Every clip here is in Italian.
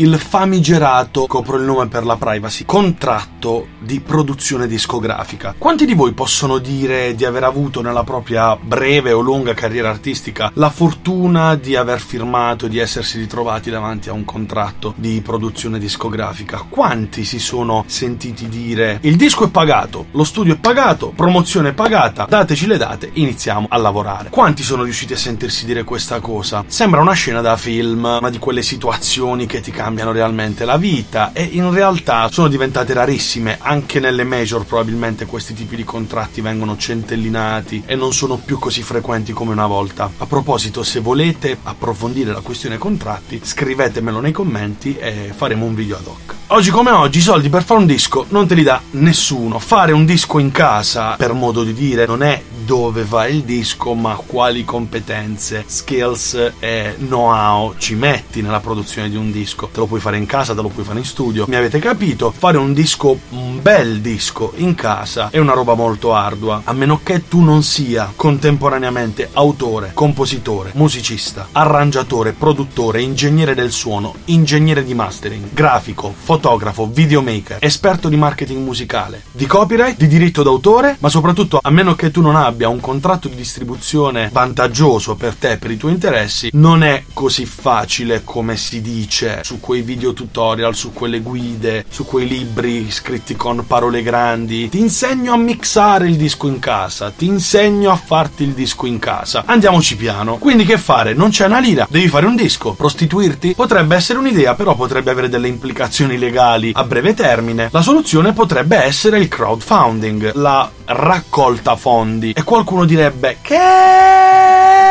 il famigerato, copro il nome per la privacy, contratto di produzione discografica. Quanti di voi possono dire di aver avuto nella propria breve o lunga carriera artistica la fortuna di aver firmato di essersi ritrovati davanti a un contratto di produzione discografica? Quanti si sono sentiti dire il disco è pagato, lo studio è pagato, promozione è pagata, dateci le date, iniziamo a lavorare. Quanti sono riusciti a sentirsi dire questa cosa? Sembra una scena da film, ma di quelle situazioni che ti cambiano realmente la vita e in realtà sono diventate rarissime, anche nelle major probabilmente questi tipi di contratti vengono centellinati e non sono più così frequenti come una volta. A proposito, se volete approfondire la questione contratti, scrivetemelo nei commenti e faremo un video ad hoc. Oggi come oggi i soldi per fare un disco non te li dà nessuno. Fare un disco in casa, per modo di dire, non è dove va il disco, ma quali competenze, skills e know-how ci metti nella produzione di un disco. Te lo puoi fare in casa, te lo puoi fare in studio. Mi avete capito? Fare un disco, un bel disco in casa è una roba molto ardua, a meno che tu non sia contemporaneamente autore, compositore, musicista, arrangiatore, produttore, ingegnere del suono, ingegnere di mastering, grafico, fotografo, videomaker, esperto di marketing musicale, di copyright, di diritto d'autore, ma soprattutto a meno che tu non abbia abbia un contratto di distribuzione vantaggioso per te, per i tuoi interessi, non è così facile come si dice su quei video tutorial, su quelle guide, su quei libri scritti con parole grandi. Ti insegno a mixare il disco in casa, ti insegno a farti il disco in casa. Andiamoci piano. Quindi che fare? Non c'è una lira, devi fare un disco, prostituirti? Potrebbe essere un'idea, però potrebbe avere delle implicazioni legali a breve termine. La soluzione potrebbe essere il crowdfunding, la raccolta fondi. E qualcuno direbbe che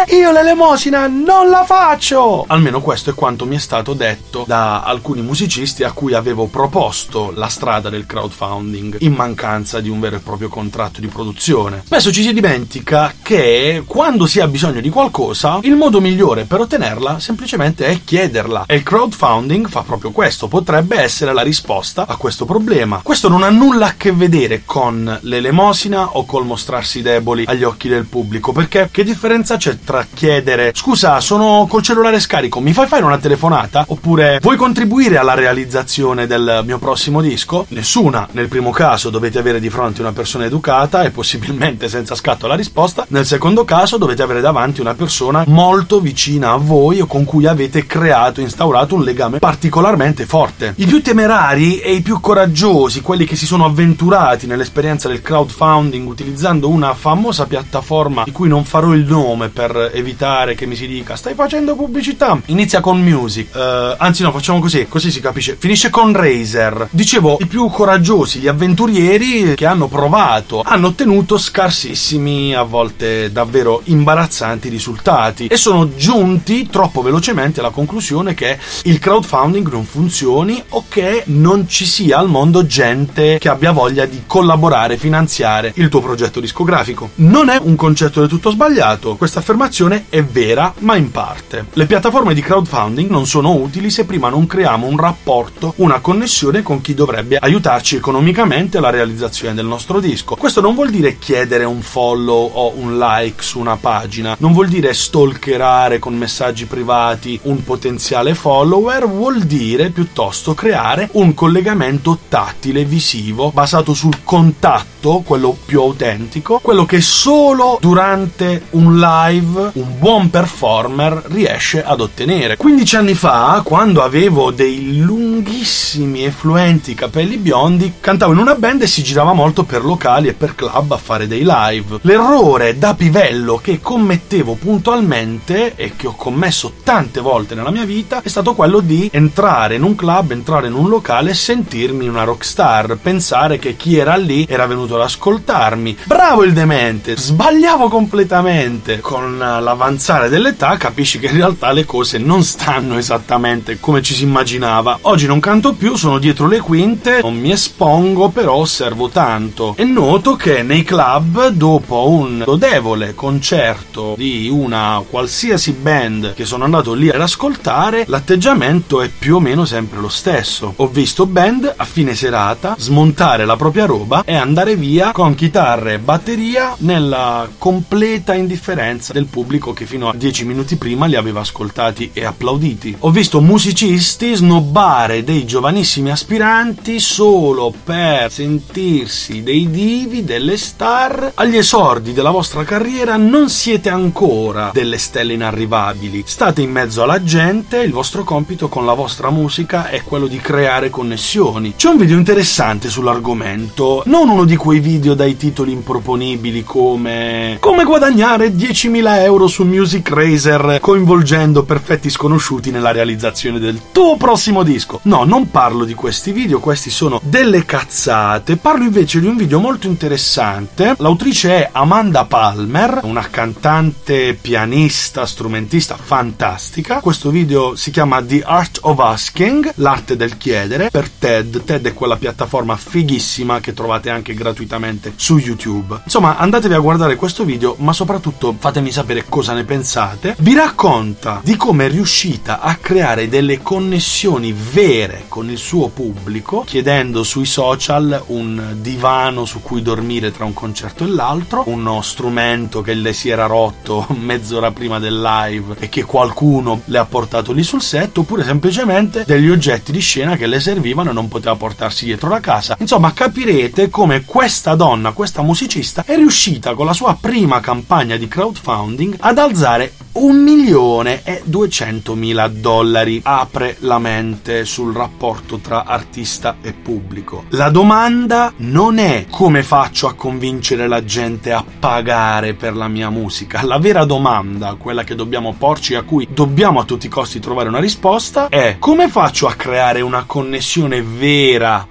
io l'elemosina non la faccio! Almeno questo è quanto mi è stato detto da alcuni musicisti a cui avevo proposto la strada del crowdfunding in mancanza di un vero e proprio contratto di produzione. Spesso ci si dimentica che quando si ha bisogno di qualcosa, il modo migliore per ottenerla semplicemente è chiederla. E il crowdfunding fa proprio questo, potrebbe essere la risposta a questo problema. Questo non ha nulla a che vedere con l'elemosina o col mostrarsi deboli agli occhi del pubblico. Perché che differenza c'è tra chiedere scusa, sono col cellulare scarico, mi fai fare una telefonata? Oppure vuoi contribuire alla realizzazione del mio prossimo disco? Nessuna. Nel primo caso dovete avere di fronte una persona educata e possibilmente senza scatto alla risposta. Nel secondo caso dovete avere davanti una persona molto vicina a voi o con cui avete creato, instaurato un legame particolarmente forte. I più temerari e i più coraggiosi, quelli che si sono avventurati nell'esperienza del crowdfunding utilizzando una famosa piattaforma di cui non farò il nome per evitare che mi si dica stai facendo pubblicità. Inizia con Music, uh, anzi no, facciamo così, così si capisce. Finisce con Razer. Dicevo, i più coraggiosi, gli avventurieri che hanno provato, hanno ottenuto scarsissimi, a volte davvero imbarazzanti risultati e sono giunti troppo velocemente alla conclusione che il crowdfunding non funzioni o che non ci sia al mondo gente che abbia voglia di collaborare, finanziare il tuo progetto discografico. Non è un concetto del tutto sbagliato, questa affermazione è vera, ma in parte. Le piattaforme di crowdfunding non sono utili se prima non creiamo un rapporto, una connessione con chi dovrebbe aiutarci economicamente alla realizzazione del nostro disco. Questo non vuol dire chiedere un follow o un like su una pagina, non vuol dire stalkerare con messaggi privati un potenziale follower, vuol dire piuttosto creare un collegamento tattile, visivo, basato sul contatto, quello più autentico, quello che solo durante un live un buon performer riesce ad ottenere. 15 anni fa, quando avevo dei lunghissimi e fluenti capelli biondi, cantavo in una band e si girava molto per locali e per club a fare dei live. L'errore da pivello che commettevo puntualmente e che ho commesso tante volte nella mia vita è stato quello di entrare in un club, entrare in un locale e sentirmi una rockstar, pensare che chi era lì era venuto ad ascoltarmi. Bravo il demente, sbagliavo completamente. Con l'avanzare dell'età capisci che in realtà le cose non stanno esattamente come ci si immaginava. Oggi non canto più, sono dietro le quinte, non mi espongo, però osservo tanto e noto che nei club dopo un lodevole concerto di una qualsiasi band che sono andato lì ad ascoltare, l'atteggiamento è più o meno sempre lo stesso. Ho visto band a fine serata smontare la propria roba e andare via con con chitarre e batteria nella completa indifferenza del pubblico che fino a dieci minuti prima li aveva ascoltati e applauditi. Ho visto musicisti snobbare dei giovanissimi aspiranti solo per sentirsi dei divi, delle star. Agli esordi della vostra carriera non siete ancora delle stelle inarrivabili. State in mezzo alla gente, il vostro compito con la vostra musica è quello di creare connessioni. C'è un video interessante sull'argomento, non uno di quei video dai titoli improponibili come come guadagnare 10.000 euro su Music Razer coinvolgendo perfetti sconosciuti nella realizzazione del tuo prossimo disco. No, non parlo di questi video, questi sono delle cazzate. Parlo invece di un video molto interessante. L'autrice è Amanda Palmer, una cantante, pianista, strumentista fantastica. Questo video si chiama The Art of Asking, l'arte del chiedere, per TED. TED è quella piattaforma fighissima che trovate anche gratuitamente su YouTube. Insomma, andatevi a guardare questo video, ma soprattutto fatemi sapere cosa ne pensate. Vi racconta di come è riuscita a creare delle connessioni vere con il suo pubblico, chiedendo sui social un divano su cui dormire tra un concerto e l'altro, uno strumento che le si era rotto mezz'ora prima del live e che qualcuno le ha portato lì sul set, oppure semplicemente degli oggetti di scena che le servivano e non poteva portarsi dietro la casa. Insomma, capirete come questa donna, questa musicista, è riuscita con la sua prima campagna di crowdfunding ad alzare un milione e duecentomila dollari. Apre la mente sul rapporto tra artista e pubblico. La domanda non è come faccio a convincere la gente a pagare per la mia musica. La vera domanda, quella che dobbiamo porci a cui dobbiamo a tutti i costi trovare una risposta, è come faccio a creare una connessione vera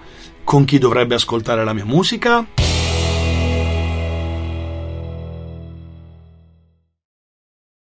con chi dovrebbe ascoltare la mia musica?